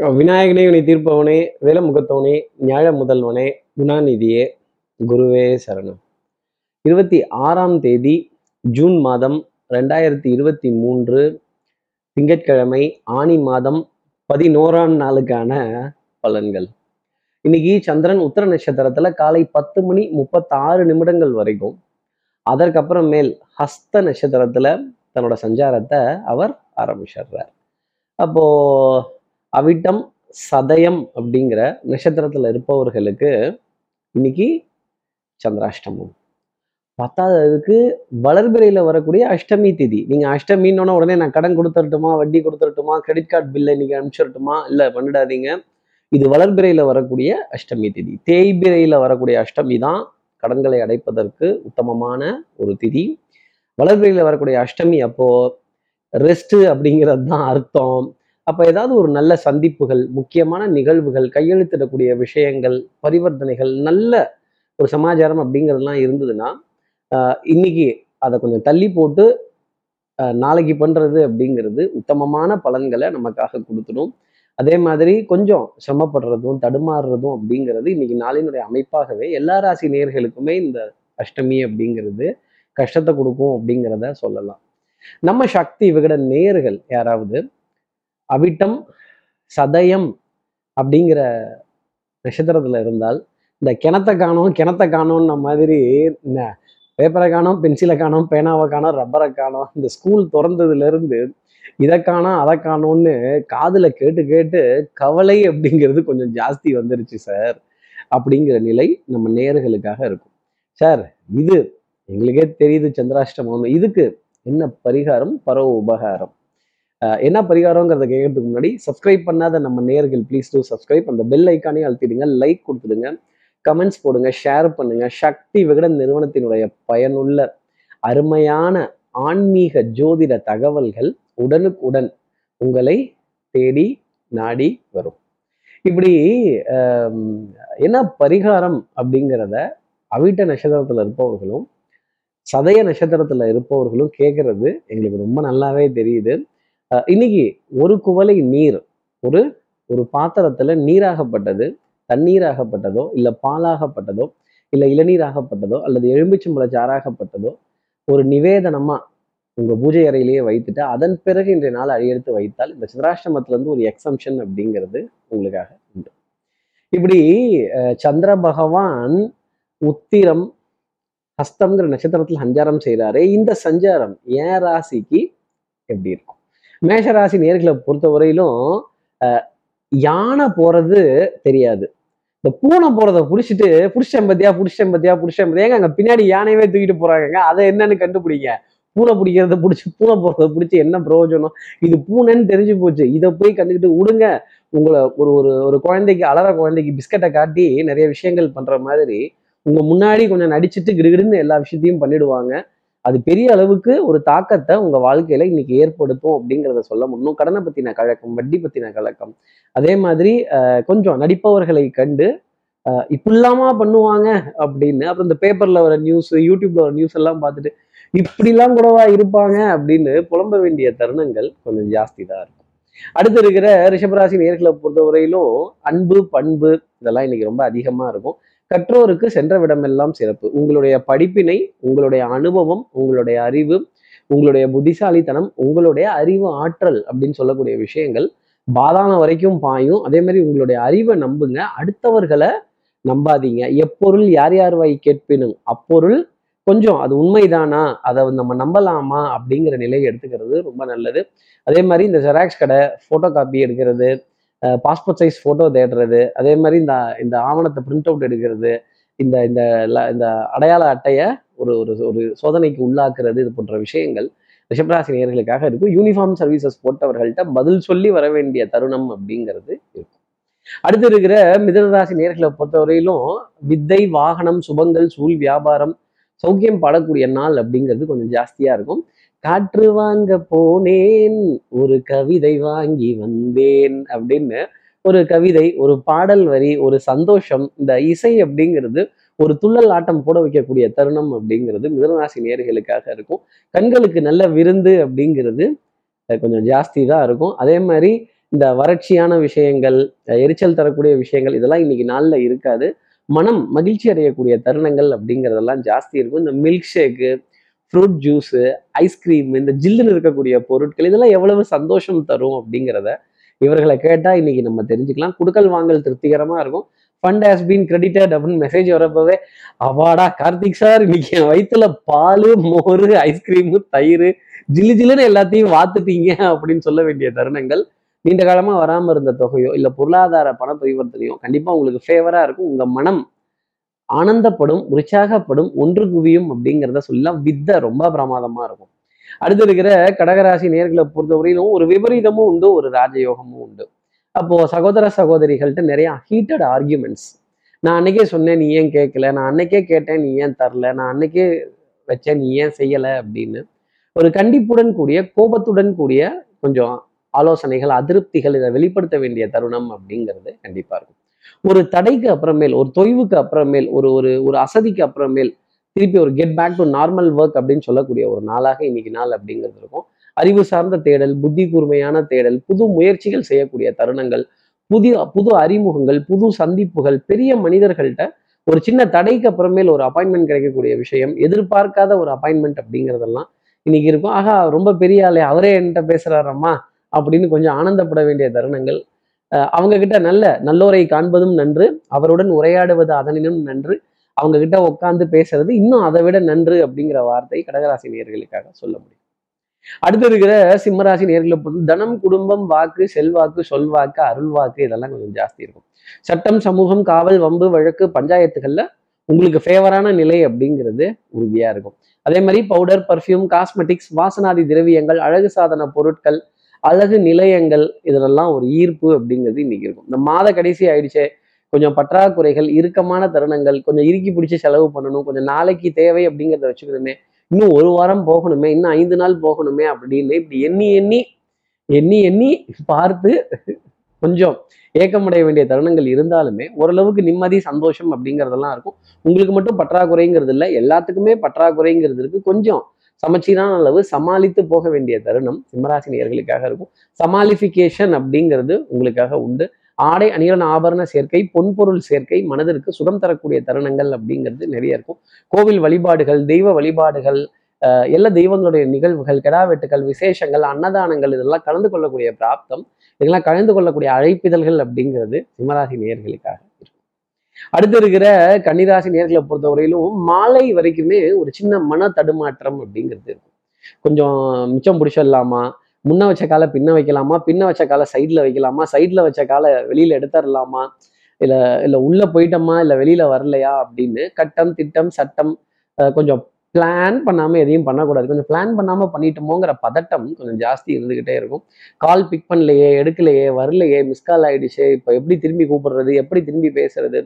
விநாயகனே உனி தீர்ப்பவனே வேலமுகத்தவனே ஞாழ முதல்வனே குணாநிதியே குருவே சரணம். இருபத்தி ஆறாம் தேதி ஜூன் மாதம் ரெண்டாயிரத்தி இருபத்தி மூன்று திங்கட்கிழமை ஆணி மாதம் பதினோராம் நாளுக்கான பலன்கள். இன்னைக்கு சந்திரன் உத்தர நட்சத்திரத்துல காலை பத்து மணி முப்பத்தாறு நிமிடங்கள் வரைக்கும் அதற்கப்புறம் மேல் ஹஸ்த நட்சத்திரத்துல தன்னோட சஞ்சாரத்தை அவர் ஆரம்பிச்சிடுறார். அப்போ அவிட்டம் சதயம் அப்படிங்கிற நட்சத்திரத்துல இருப்பவர்களுக்கு இன்னைக்கு சந்திராஷ்டமம். பத்தாவதுக்கு வளர்பிறையில வரக்கூடிய அஷ்டமி திதி. நீங்க அஷ்டமின்னு உடனே நான் கடன் கொடுத்துடட்டுமா வட்டி கொடுத்துடட்டுமா கிரெடிட் கார்டு பில்லை இன்னைக்கு அனுப்பிச்சிடட்டுமா இல்ல பண்ணிடாதீங்க. இது வளர்பிறையில வரக்கூடிய அஷ்டமி திதி. தேய்பிறையில வரக்கூடிய அஷ்டமி தான் கடன்களை அடைப்பதற்கு உத்தமமான ஒரு திதி. வளர்பிறையில வரக்கூடிய அஷ்டமி அப்போ ரெஸ்ட் அப்படிங்கிறது தான் அர்த்தம். அப்போ ஏதாவது ஒரு நல்ல சந்திப்புகள் முக்கியமான நிகழ்வுகள் கையெழுத்திடக்கூடிய விஷயங்கள் பரிவர்த்தனைகள் நல்ல ஒரு சமாச்சாரம் அப்படிங்கிறதுலாம் இருந்ததுன்னா இன்னைக்கு அதை கொஞ்சம் தள்ளி போட்டு நாளைக்கு பண்ணுறது அப்படிங்கிறது உத்தமமான பலன்களை நமக்காக கொடுத்துடும். அதே மாதிரி கொஞ்சம் சிரமப்படுறதும் தடுமாறுறதும் அப்படிங்கிறது இன்னைக்கு நாளினுடைய அமைப்பாகவே எல்லா ராசி நேர்களுக்குமே இந்த அஷ்டமி அப்படிங்கிறது கஷ்டத்தை கொடுக்கும் அப்படிங்கிறத சொல்லலாம். நம்ம சக்தி விகட நேர்கள் யாராவது அவிட்டம் சதயம் அப்படிங்கிற நட்சத்திரத்துல இருந்தால் இந்த கிணத்தை காணோம் கிணத்தை காணோம்ன மாதிரி என்ன பேப்பரை காணோம் பென்சிலை காணோம் பேனாவை காணோம் ரப்பரை காணோம் இந்த ஸ்கூல் திறந்ததுல இருந்து இதை காணோம் அதை காணோன்னு காதுல கேட்டு கேட்டு கவலை அப்படிங்கிறது கொஞ்சம் ஜாஸ்தி வந்துருச்சு சார் அப்படிங்கிற நிலை நம்ம நேர்களுக்காக இருக்கும். சார் இது எங்களுக்கே தெரியுது சந்திராஷ்டமம் இதுக்கு என்ன பரிகாரம்? பரவ உபகாரம். என்ன பரிகாரங்கிறத கேட்கறதுக்கு முன்னாடி சப்ஸ்கிரைப் பண்ணாத நம்ம நேர்கள் ப்ளீஸ் டூ சப்ஸ்கிரைப் அந்த பெல் ஐக்கானே அழுத்திடுங்க லைக் கொடுத்துடுங்க கமெண்ட்ஸ் போடுங்க ஷேர் பண்ணுங்க. சக்தி விகடன் நிறுவனத்தினுடைய பயனுள்ள அருமையான ஆன்மீக ஜோதிட தகவல்கள் உடனுக்குடன் உங்களை தேடி நாடி வரும். இப்படி என்ன பரிகாரம் அப்படிங்கிறத அவிட்ட நட்சத்திரத்துல இருப்பவர்களும் சதய நட்சத்திரத்துல இருப்பவர்களும் கேட்கறது எங்களுக்கு ரொம்ப நல்லாவே தெரியுது. இன்னைக்கு ஒரு குவளை நீர் ஒரு ஒரு பாத்திரத்துல நீராகப்பட்டது தண்ணீராகப்பட்டதோ இல்ல பாலாகப்பட்டதோ இல்ல இளநீராகப்பட்டதோ அல்லது எலும்பிச்சம்பழ சாராகப்பட்டதோ ஒரு நிவேதனமா உங்க பூஜை அறையிலேயே வைத்துட்டு அதன் பிறகு இன்றைய நாள் அழியெடுத்து வைத்தால் இந்த சித்ராஷ்டமத்துல இருந்து ஒரு எக்ஸம்ஷன் அப்படிங்கிறது உங்களுக்காக உண்டு. இப்படி அஹ், சந்திர பகவான் உத்திரம் ஹஸ்தம்ங்கிற நட்சத்திரத்துல சஞ்சாரம் செய்றாரு இந்த சஞ்சாரம் ஏன் ராசிக்கு எப்படி இருக்கும்? மேஷராசி நேர்களை பொறுத்தவரையிலும் வரையிலும் யானை போறது தெரியாது. இந்த பூனை போறதை புடிச்சிட்டு புடிச்சேன் பத்தியா புடிச்சேன் பத்தியா புடிச்சேன் பத்தியா அங்க பின்னாடி யானையவே தூக்கிட்டு போறாங்க அதை என்னன்னு கண்டுபிடிங்க. பூனை பிடிக்கிறத பிடிச்சி பூனை போறத பிடிச்சி என்ன பிரயோஜனம்? இது பூனைன்னு தெரிஞ்சு போச்சு. இதை போய் கண்டுக்கிட்டு விடுங்க உங்களை ஒரு ஒரு ஒரு குழந்தைக்கு அலற குழந்தைக்கு பிஸ்கட்டை காட்டி நிறைய விஷயங்கள் பண்ற மாதிரி உங்க முன்னாடி கொஞ்சம் நடிச்சிட்டு கிடுகிடுன்னு எல்லா விஷயத்தையும் பண்ணிடுவாங்க. அது பெரிய அளவுக்கு ஒரு தாக்கத்தை உங்க வாழ்க்கையில இன்னைக்கு ஏற்படுத்தும் அப்படிங்கிறத சொல்ல முடியும். கடனை பத்தின கழக்கம் வட்டி பத்தின கழக்கம் அதே மாதிரி அஹ், கொஞ்சம் நடிப்பவர்களை கண்டு அஹ், இப்படிலாமா பண்ணுவாங்க அப்படின்னு அப்புறம் இந்த பேப்பர்ல வர நியூஸ் யூடியூப்ல வர நியூஸ் எல்லாம் பார்த்துட்டு இப்படிலாம் கூடவா இருப்பாங்க அப்படின்னு புலம்ப வேண்டிய தருணங்கள் கொஞ்சம் ஜாஸ்தி தான் இருக்கும். அடுத்து இருக்கிற ரிஷபராசி நேர்களை பொறுத்தவரையிலும் அன்பு பண்பு இதெல்லாம் இன்னைக்கு ரொம்ப அதிகமா இருக்கும். கற்றோருக்கு சென்ற விடமெல்லாம் சிறப்பு. உங்களுடைய படிப்பினை உங்களுடைய அனுபவம் உங்களுடைய அறிவு உங்களுடைய புத்திசாலித்தனம் உங்களுடைய அறிவு ஆற்றல் அப்படின்னு சொல்லக்கூடிய விஷயங்கள் பாதாளம் வரைக்கும் பாயும். அதே மாதிரி உங்களுடைய அறிவை நம்புங்க. அடுத்தவர்களை நம்பாதீங்க. எப்பொருள் யார் யார் வாய் கேட்பினும் அப்பொருள் கொஞ்சம் அது உண்மைதானா? அதை நம்ம நம்பலாமா? அப்படிங்கிற நிலையை எடுத்துக்கிறது ரொம்ப நல்லது. அதே மாதிரி இந்த ஜெராக்ஸ் கடை ஃபோட்டோ காப்பி எடுக்கிறது பாஸ்போர்ட் சைஸ் ஃபோட்டோ தேடுறது அதே மாதிரி இந்த இந்த ஆவணத்தை பிரிண்ட் அவுட் எடுக்கிறது இந்த இந்த இந்த அடையாள அட்டையை ஒரு ஒரு ஒரு சோதனைக்கு உள்ளாக்குறது இது போன்ற விஷயங்கள் ரிஷபராசி நேர்களுக்காக இருக்கும். யூனிஃபார்ம் சர்வீசஸ் போட்டவர்கள்ட்ட பதில் சொல்லி வர வேண்டிய தருணம் அப்படிங்கிறது இருக்கும். அடுத்து இருக்கிற மிதனராசி நேர்களை பொறுத்தவரையிலும் வித்தை வாகனம் சுபங்கள் சூழ் வியாபாரம் சௌக்கியம் பாடக்கூடிய நாள் அப்படிங்கிறது கொஞ்சம் ஜாஸ்தியா இருக்கும். காற்று வாங்க போனேன் ஒரு கவிதை வாங்கி வந்தேன் அப்படின்னு ஒரு கவிதை ஒரு பாடல் வரி ஒரு சந்தோஷம் இந்த இசை அப்படிங்கிறது ஒரு துள்ளல் ஆட்டம் போட வைக்கக்கூடிய தருணம் அப்படிங்கிறது மிதனராசி நேர்களுக்காக இருக்கும். கண்களுக்கு நல்ல விருந்து அப்படிங்கிறது கொஞ்சம் ஜாஸ்தி தான் இருக்கும். அதே மாதிரி இந்த வறட்சியான விஷயங்கள் எரிச்சல் தரக்கூடிய விஷயங்கள் இதெல்லாம் இன்னைக்கு நாளில் இருக்காது. மனம் மகிழ்ச்சி அடையக்கூடிய தருணங்கள் அப்படிங்கிறதெல்லாம் ஜாஸ்தி இருக்கும். இந்த milk shake fruit juice ice cream இந்த ஜில்லுன்னு இருக்கக்கூடிய பொருட்கள் இதெல்லாம் எவ்வளவு சந்தோஷம் தரும் அப்படிங்கிறத இவர்களை கேட்டால் இன்னைக்கு நம்ம தெரிஞ்சுக்கலாம். குடுக்கல் வாங்கல் திருப்திகரமாக இருக்கும். ஃபண்ட் ஹேஸ் பீன் கிரெடிட்டட் அப்படின்னு மெசேஜ் வரப்பவே அவாடா கார்த்திக் சார் இன்னைக்கு என் வயிற்றுல பால் மோர் ஐஸ்கிரீமு தயிர் ஜில்லு ஜில்லுன்னு எல்லாத்தையும் வாத்துட்டீங்க அப்படின்னு சொல்ல வேண்டிய தருணங்கள். நீண்ட காலமாக வராமல் இருந்த தொகையோ இல்லை பொருளாதார பண பரிவர்த்தனையோ கண்டிப்பாக உங்களுக்கு ஃபேவராக இருக்கும். உங்கள் மனம் ஆனந்தப்படும் உற்சாகப்படும் ஒன்று குவியும் அப்படிங்கிறத சொல்லலாம். வித்தை ரொம்ப பிரமாதமா இருக்கும். அடுத்து இருக்கிற கடகராசி நேர்களை பொறுத்தவரையிலும் ஒரு விபரீதமும் உண்டு ஒரு ராஜயோகமும் உண்டு. அப்போ சகோதர சகோதரிகள்கிட்ட நிறைய ஹீட்டட் ஆர்கியூமெண்ட்ஸ் நான் அன்னைக்கே சொன்னேன் நீ ஏன் கேட்கல? நான் அன்னைக்கே கேட்டேன் நீ ஏன் தரல? நான் அன்னைக்கே வச்சேன் நீ ஏன் செய்யலை அப்படின்னு. ஒரு கண்டிப்புடன் கூடிய கோபத்துடன் கூடிய கொஞ்சம் ஆலோசனைகள் அதிருப்திகள் இதை வெளிப்படுத்த வேண்டிய தருணம் அப்படிங்கிறது கண்டிப்பா இருக்கும். ஒரு தடைக்கு அப்புறமேல் ஒரு தொய்வுக்கு அப்புறமேல் ஒரு ஒரு ஒரு அசதிக்கு அப்புறமேல் திருப்பி ஒரு get back to normal work அப்படின்னு சொல்லக்கூடிய ஒரு நாளாக இன்னைக்கு நாள் அப்படிங்கிறது இருக்கும். அறிவு சார்ந்த தேடல் புத்தி கூர்மையான தேடல் புது முயற்சிகள் செய்யக்கூடிய தருணங்கள் புதிய புது அறிமுகங்கள் புது சந்திப்புகள் பெரிய மனிதர்கள்ட்ட ஒரு சின்ன தடைக்கு அப்புறமேல் ஒரு அப்பாயின்மெண்ட் கிடைக்கக்கூடிய விஷயம் எதிர்பார்க்காத ஒரு அப்பாயின்மெண்ட் அப்படிங்கிறதெல்லாம் இன்னைக்கு இருக்கும். ஆகா ரொம்ப பெரிய ஆளே அவரே என்கிட்ட பேசுறாரம்மா அப்படின்னு கொஞ்சம் ஆனந்தப்பட வேண்டிய தருணங்கள். அவங்க கிட்ட நல்ல நல்லோரை காண்பதும் நன்று. அவருடன் உரையாடுவது அதனினும் நன்று. அவங்க கிட்ட உட்காந்து பேசுறது இன்னும் அதை விட நன்று அப்படிங்கிற வார்த்தை கடகராசி நேர்களுக்காக சொல்ல முடியும். அடுத்து இருக்கிற சிம்மராசி நேர்களை பொறுத்து தனம் குடும்பம் வாக்கு செல்வாக்கு சொல்வாக்கு அருள்வாக்கு இதெல்லாம் கொஞ்சம் ஜாஸ்தி இருக்கும். சட்டம் சமூகம் காவல் வம்பு வழக்கு பஞ்சாயத்துகள்ல உங்களுக்கு ஃபேவரான நிலை அப்படிங்கிறது உறுதியா இருக்கும். அதே மாதிரி பவுடர் பர்ஃப்யூம் காஸ்மெட்டிக்ஸ் வாசனாதி திரவியங்கள் அழகு சாதன பொருட்கள் அழகு நிலையங்கள் இதிலெல்லாம் ஒரு ஈர்ப்பு அப்படிங்கிறது இன்னைக்கு இருக்கும். இந்த மாத கடைசி ஆயிடுச்சே கொஞ்சம் பற்றாக்குறைகள் இறுக்கமான தருணங்கள் கொஞ்சம் இறுக்கி பிடிச்சி செலவு பண்ணணும் கொஞ்சம் நாளைக்கு தேவை அப்படிங்கிறத வச்சுக்கணுமே இன்னும் ஒரு வாரம் போகணுமே இன்னும் ஐந்து நாள் போகணுமே அப்படின்னு இப்படி எண்ணி எண்ணி எண்ணி எண்ணி பார்த்து கொஞ்சம் ஏக்கமடைய வேண்டிய தருணங்கள் இருந்தாலுமே ஓரளவுக்கு நிம்மதி சந்தோஷம் அப்படிங்கிறதெல்லாம் இருக்கும். உங்களுக்கு மட்டும் பற்றாக்குறைங்கிறது இல்லை எல்லாத்துக்குமே பற்றாக்குறைங்கிறது இருக்கு. கொஞ்சம் சமச்சீரான அளவு சமாளித்து போக வேண்டிய தருணம் சிம்மராசி நேர்களுக்காக இருக்கும். சமாளிஃபிகேஷன் அப்படிங்கிறது உங்களுக்காக உண்டு. ஆடை அணிகலன் ஆபரண சேர்க்கை பொன்பொருள் சேர்க்கை மனதிற்கு சுகம் தரக்கூடிய தருணங்கள் அப்படிங்கிறது நிறைய இருக்கும். கோவில் வழிபாடுகள் தெய்வ வழிபாடுகள் எல்லா தெய்வங்களுடைய நிகழ்வுகள் கெடாவெட்டுகள் விசேஷங்கள் அன்னதானங்கள் இதெல்லாம் கலந்து கொள்ளக்கூடிய பிராப்தம் இதெல்லாம் கலந்து கொள்ளக்கூடிய அழைப்பிதழ்கள் அப்படிங்கிறது சிம்மராசி நேர்களுக்காக அடுத்து இருக்கிற கன்னிராசி நேர்களை பொறுத்தவரையிலும் மாலை வரைக்குமே ஒரு சின்ன மன தடுமாற்றம் அப்படிங்கிறது இருக்கும். கொஞ்சம் மிச்சம் பிடிச்சிடலாமா? முன்ன வச்ச காலை பின்ன வைக்கலாமா? பின்ன வச்ச காலை சைடில் வைக்கலாமா? சைடில் வச்ச காலை வெளியில் எடுத்துடலாமா? இல்லை இல்லை உள்ளே போயிட்டோமா? இல்லை வெளியில் வரலையா? அப்படின்னு கட்டம் திட்டம் சட்டம் கொஞ்சம் பிளான் பண்ணாமல் எதையும் பண்ணக்கூடாது. கொஞ்சம் பிளான் பண்ணாமல் பண்ணிட்டோமோங்கிற பதட்டம் கொஞ்சம் ஜாஸ்தி இருந்துக்கிட்டே இருக்கும். கால் பிக் பண்ணலையே எடுக்கலையே வரலையே மிஸ் கால் ஆகிடுச்சு இப்போ எப்படி திரும்பி கூப்பிடுறது? எப்படி திரும்பி பேசுறது?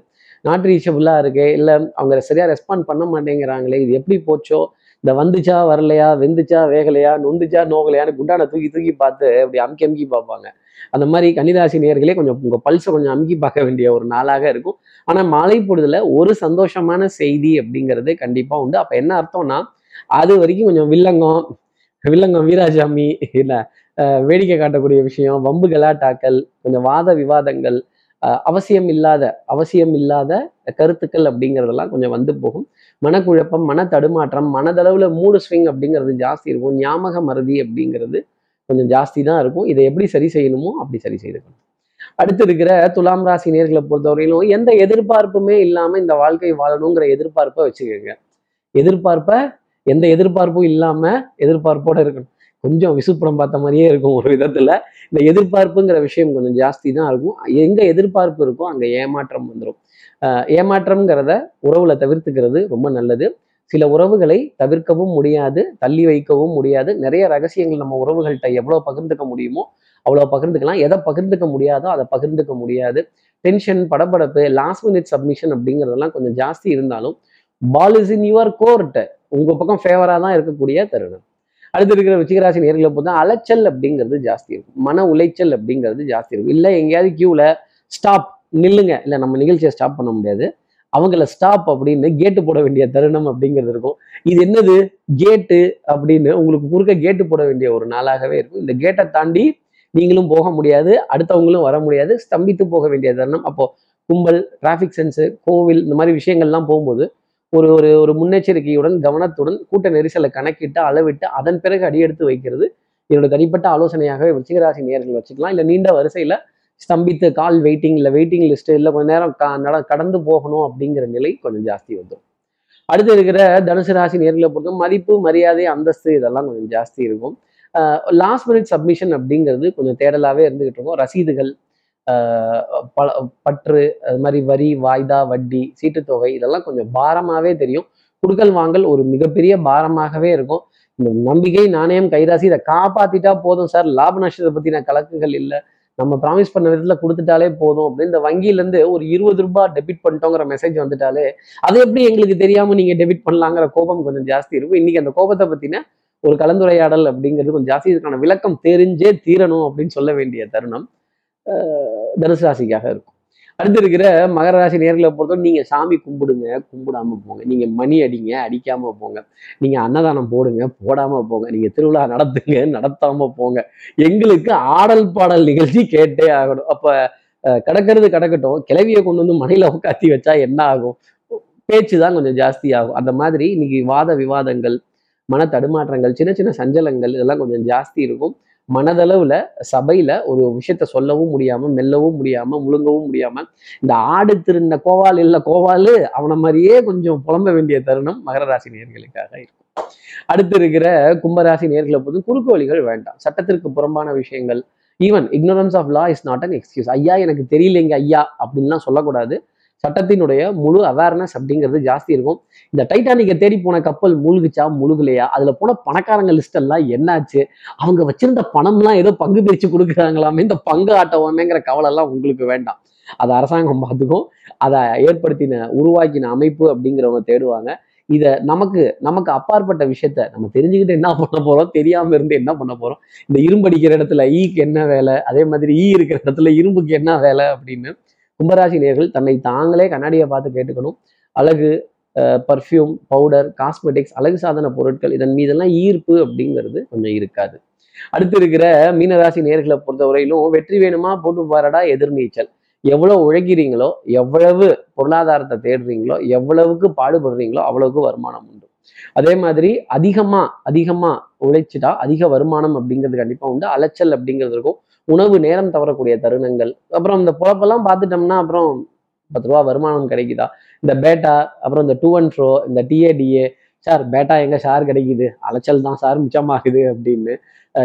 நாட் ரீச்சபிளாக இருக்குது இல்லை அவங்க சரியாக ரெஸ்பாண்ட் பண்ண மாட்டேங்கிறாங்களே இது எப்படி போச்சோ? இந்த வந்துச்சா வரலையா வெந்துச்சா வேகலையா நொந்துச்சா நோகலையான்னு குண்டான தூக்கி தூக்கி பார்த்து அப்படி அமுக்கி அமுக்கி பார்ப்பாங்க. அந்த மாதிரி கன்னிராசி நேர்களே கொஞ்சம் உங்கள் பல்ஸை கொஞ்சம் அமுக்கி பார்க்க வேண்டிய ஒரு நாளாக இருக்கும். ஆனால் மாலை பொழுதுல ஒரு சந்தோஷமான செய்தி அப்படிங்கிறது கண்டிப்பாக உண்டு. அப்போ என்ன அர்த்தம்னா அது வரைக்கும் கொஞ்சம் வில்லங்கம் வில்லங்கம் வீராஜாமி இல்லை வேடிக்கை காட்டக்கூடிய விஷயம் வம்பு கலாட்டாக்கள் கொஞ்சம் வாத விவாதங்கள் அவசியம் இல்லாத அவசியம் இல்லாத கருத்துக்கள் அப்படிங்கிறதெல்லாம் கொஞ்சம் வந்து போகும். மனக்குழப்பம் மன தடுமாற்றம் மனதளவில் மூடு ஸ்விங் அப்படிங்கிறது ஜாஸ்தி இருக்கும். ஞாபக மருதி அப்படிங்கிறது கொஞ்சம் ஜாஸ்தி தான் இருக்கும். இதை எப்படி சரி செய்யணுமோ அப்படி சரி செய்துக்கணும். அடுத்து இருக்கிற துலாம் ராசி நேர்களை பொறுத்தவரையிலும் எந்த எதிர்பார்ப்புமே இல்லாமல் இந்த வாழ்க்கை வாழணுங்கிற எதிர்பார்ப்பை வச்சுக்கோங்க. எதிர்பார்ப்பை எந்த எதிர்பார்ப்பும் இல்லாமல் எதிர்பார்ப்போட இருக்கணும். கொஞ்சம் விசுப்புறம் பார்த்த மாதிரியே இருக்கும் ஒரு விதத்துல. இந்த எதிர்பார்ப்புங்கிற விஷயம் கொஞ்சம் ஜாஸ்தி தான் இருக்கும். எங்க எதிர்பார்ப்பு இருக்கோ அங்க ஏமாற்றம் வந்துடும் ஏமாற்றம்ங்கிறத உறவுல தவிர்த்துக்கிறது ரொம்ப நல்லது. சில உறவுகளை தவிர்க்கவும் முடியாது தள்ளி வைக்கவும் முடியாது. நிறைய ரகசியங்கள் நம்ம உறவுகள்கிட்ட எவ்வளோ பகிர்ந்துக்க முடியுமோ அவ்வளோ பகிர்ந்துக்கலாம். எதை பகிர்ந்துக்க முடியாதோ அதை பகிர்ந்துக்க முடியாது. டென்ஷன் படபடப்பு லாஸ்ட் மினிட் சப்மிஷன் அப்படிங்கிறதெல்லாம் கொஞ்சம் ஜாஸ்தி இருந்தாலும் ball is in your court உங்கள் பக்கம் ஃபேவராக தான் இருக்கக்கூடிய தருணம். அடுத்து இருக்கிற விச்சிகராசி நேர்களை பார்த்தா அலைச்சல் அப்படிங்கிறது ஜாஸ்தி இருக்கும். மன உளைச்சல் அப்படிங்கிறது ஜாஸ்தி இருக்கும். இல்லை எங்கேயாவது கியூவில் ஸ்டாப் நில்லுங்க. இல்லை நம்ம நிகழ்ச்சியை ஸ்டாப் பண்ண முடியாது. அவங்கள ஸ்டாப் அப்படின்னு கேட்டு போட வேண்டிய தருணம் அப்படிங்கிறது இருக்கும். இது என்னது? கேட்டு அப்படின்னு உங்களுக்கு குறுக்க கேட்டு போட வேண்டிய ஒரு நாளாகவே இருக்கும். இந்த கேட்டை தாண்டி நீங்களும் போக முடியாது. அடுத்தவங்களும் வர முடியாது. ஸ்தம்பித்து போக வேண்டிய தருணம். அப்போ கும்பல் டிராஃபிக் சென்ஸு கோவில் இந்த மாதிரி விஷயங்கள்லாம் போகும்போது ஒரு ஒரு ஒரு முன்னெச்சரிக்கையுடன் கவனத்துடன் கூட்ட நெரிசலை கணக்கிட்டு அளவிட்டு அதன் பிறகு அடியெடுத்து வைக்கிறது. என்னோட தனிப்பட்ட ஆலோசனையாகவே விருச்சிகராசி நேர்கள் வச்சுக்கலாம். இல்லை நீண்ட வரிசையில் ஸ்தம்பித்து கால் வெயிட்டிங் இல்லை வெயிட்டிங் லிஸ்ட்டு இல்லை கொஞ்ச நேரம் நட கடந்து போகணும் அப்படிங்கிற நிலை கொஞ்சம் ஜாஸ்தி வந்துடும் அடுத்து இருக்கிற தனுசு ராசி நேர்களை பொறுத்த மதிப்பு மரியாதை அந்தஸ்து இதெல்லாம் கொஞ்சம் ஜாஸ்தி இருக்கும். லாஸ்ட் மினிட் சப்மிஷன் அப்படிங்கிறது கொஞ்சம் தேடலாகவே இருந்துகிட்டு இருக்கும். ரசீதுகள் பல பற்று அது மாதிரி வரி வாய்தா வட்டி சீட்டுத்தொகை இதெல்லாம் கொஞ்சம் பாரமாகவே தெரியும். குடுக்கல் வாங்கல் ஒரு மிகப்பெரிய பாரமாகவே இருக்கும். இந்த நம்பிக்கை நாணயம் கைராசி இதை காப்பாத்திட்டா போதும் சார். லாப நஷ்டத்தை பத்தின கலக்குகள் இல்லை. நம்ம ப்ராமிஸ் பண்ண விதத்துல கொடுத்துட்டாலே போதும் அப்படின்னு இந்த வங்கியில இருந்து ஒரு இருபது ரூபாய் டெபிட் பண்ணிட்டோங்கிற மெசேஜ் வந்துட்டாலே அது எப்படி எங்களுக்கு தெரியாம நீங்க டெபிட் பண்ணலாங்கிற கோபம் கொஞ்சம் ஜாஸ்தி இருக்கும். இன்னைக்கு அந்த கோபத்தை பத்தின ஒரு கலந்துரையாடல் அப்படிங்கிறது கொஞ்சம் ஜாஸ்தி. இதுக்கான விளக்கம் தெரிஞ்சே தீரணும் அப்படின்னு சொல்ல வேண்டிய தருணம். தனுசு ராசிக்காக இருக்கும். அடுத்து இருக்கிற மகர ராசி நேர்களை பொறுத்தவரை நீங்க சாமி கும்பிடுங்க கும்பிடாம போங்க. நீங்க மணி அடிங்க அடிக்காம போங்க. நீங்க அன்னதானம் போடுங்க போடாம போங்க. நீங்க திருவிழா நடத்துங்க நடத்தாம போங்க. எங்களுக்கு ஆடல் பாடல் நிகழ்ச்சி கேட்டே ஆகணும். அப்போ கிடக்கிறது கிடக்கட்டும். கிளவியை கொண்டு வந்து மணியில் உட்காத்தி வச்சா என்ன ஆகும்? பேச்சு தான் கொஞ்சம் ஜாஸ்தி ஆகும். அந்த மாதிரி இன்னைக்கு வாத விவாதங்கள் மன தடுமாற்றங்கள் சின்ன சின்ன சஞ்சலங்கள் இதெல்லாம் கொஞ்சம் ஜாஸ்தி இருக்கும். மனதளவுல சபையில ஒரு விஷயத்த சொல்லவும் முடியாம மெல்லவும் முடியாமல் முழுங்கவும் முடியாமல் இந்த ஆடு திருந்த கோவால் இல்லை கோவாலு அவனை மாதிரியே கொஞ்சம் புலம்ப வேண்டிய தருணம் மகர ராசி நேர்களுக்காக இருக்கும். அடுத்து இருக்கிற கும்பராசி நேர்களை போது குறுக்கு வழிகள் வேண்டாம். சட்டத்திற்கு புறம்பான விஷயங்கள். Even ignorance of law is not an excuse ஐயா எனக்கு தெரியலைங்க ஐயா அப்படின்லாம் சொல்லக்கூடாது. சட்டத்தினுடைய முழு அவேர்னஸ் அப்படிங்கிறது ஜாஸ்தி இருக்கும். இந்த டைட்டானிக்கை தேடி போன கப்பல் மூழ்குச்சா? முழுகலையா? அதில் போன பணக்காரங்க லிஸ்டெல்லாம் என்னாச்சு? அவங்க வச்சிருந்த பணம்லாம் ஏதோ பங்கு பிரித்து கொடுக்குறாங்களாமே இந்த பங்கு ஆட்டவாமேங்கிற கவலை எல்லாம் உங்களுக்கு வேண்டாம். அதை அரசாங்கம் பார்த்துக்கும். அதை ஏற்படுத்தின உருவாக்கின அமைப்பு அப்படிங்கிறவங்க தேடுவாங்க. இதை நமக்கு நமக்கு அப்பாற்பட்ட விஷயத்த நம்ம தெரிஞ்சுக்கிட்டு என்ன பண்ண போறோம்? தெரியாம இருந்து என்ன பண்ண போறோம்? இந்த இரும்பு அடிக்கிற இடத்துல ஈக்கு என்ன வேலை? அதே மாதிரி ஈ இருக்கிற இடத்துல இரும்புக்கு என்ன வேலை அப்படின்னு கும்பராசி நேர்கள் தன்னை தாங்களே கண்ணாடியை பார்த்து கேட்டுக்கணும். அழகு பர்ஃப்யூம் பவுடர் காஸ்மெட்டிக்ஸ் அழகு சாதன பொருட்கள் இதன் மீதெல்லாம் ஈர்ப்பு அப்படிங்கிறது கொஞ்சம் இருக்காது. அடுத்து இருக்கிற மீனராசி நேர்களை பொறுத்தவரையிலும் வெற்றி வேணுமா போட்டு பாரடா எதிர்நீச்சல். எவ்வளவு உழைக்கிறீங்களோ எவ்வளவு பொருளாதாரத்தை தேடுறீங்களோ எவ்வளவுக்கு பாடுபடுறீங்களோ அவ்வளவுக்கு வருமானம் உண்டு. அதே மாதிரி அதிகமா அதிகமா உழைச்சிட்டா அதிக வருமானம் அப்படிங்கிறது கண்டிப்பா உண்டு. அலைச்சல் அப்படிங்கிறது இருக்கும். உணவு நேரம் தவறக்கூடிய தருணங்கள். அப்புறம் இந்த பொழப்பெல்லாம் பார்த்துட்டோம்னா அப்புறம் பத்து ரூபா வருமானம் கிடைக்குதா? இந்த பேட்டா அப்புறம் இந்த டூ அண்ட் ஃப்ரோ இந்த டிஏடிஏ சார் பேட்டா எங்க சார் கிடைக்குது? அலைச்சல் தான் சார் மிச்சமாகுது அப்படின்னு.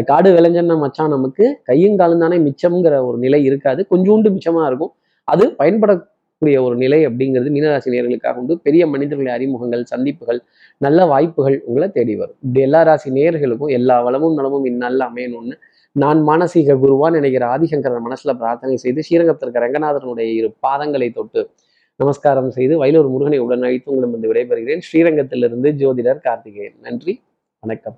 காடு விளைஞ்சன்னா மச்சான் நமக்கு கையும் காலும் தானே மிச்சம்ங்கிற ஒரு நிலை இருக்காது. கொஞ்சோண்டு மிச்சமா இருக்கும். அது பயன்படக்கூடிய ஒரு நிலை அப்படிங்கிறது மீனராசி நேர்களுக்காக உண்டு. பெரிய மனிதர்களை அறிமுகங்கள் சந்திப்புகள் நல்ல வாய்ப்புகள் உங்களை தேடி வரும். இப்படி எல்லா ராசி நேர்களுக்கும் எல்லா வளமும் நலமும் இந்நல்ல அமையணும்னு நான் மானசீக குருவான் நினைக்கிற ஆதிசங்கரன் மனசுல பிரார்த்தனை செய்து ஸ்ரீரங்கத்திற்கு ரங்கநாதனுடைய இரு பாதங்களை தொட்டு நமஸ்காரம் செய்து வயலூர் முருகனை உடன் அழைத்து உங்களும் வந்து விடைபெறுகிறேன். ஸ்ரீரங்கத்திலிருந்து ஜோதிடர் கார்த்திகேயன். நன்றி. வணக்கம்.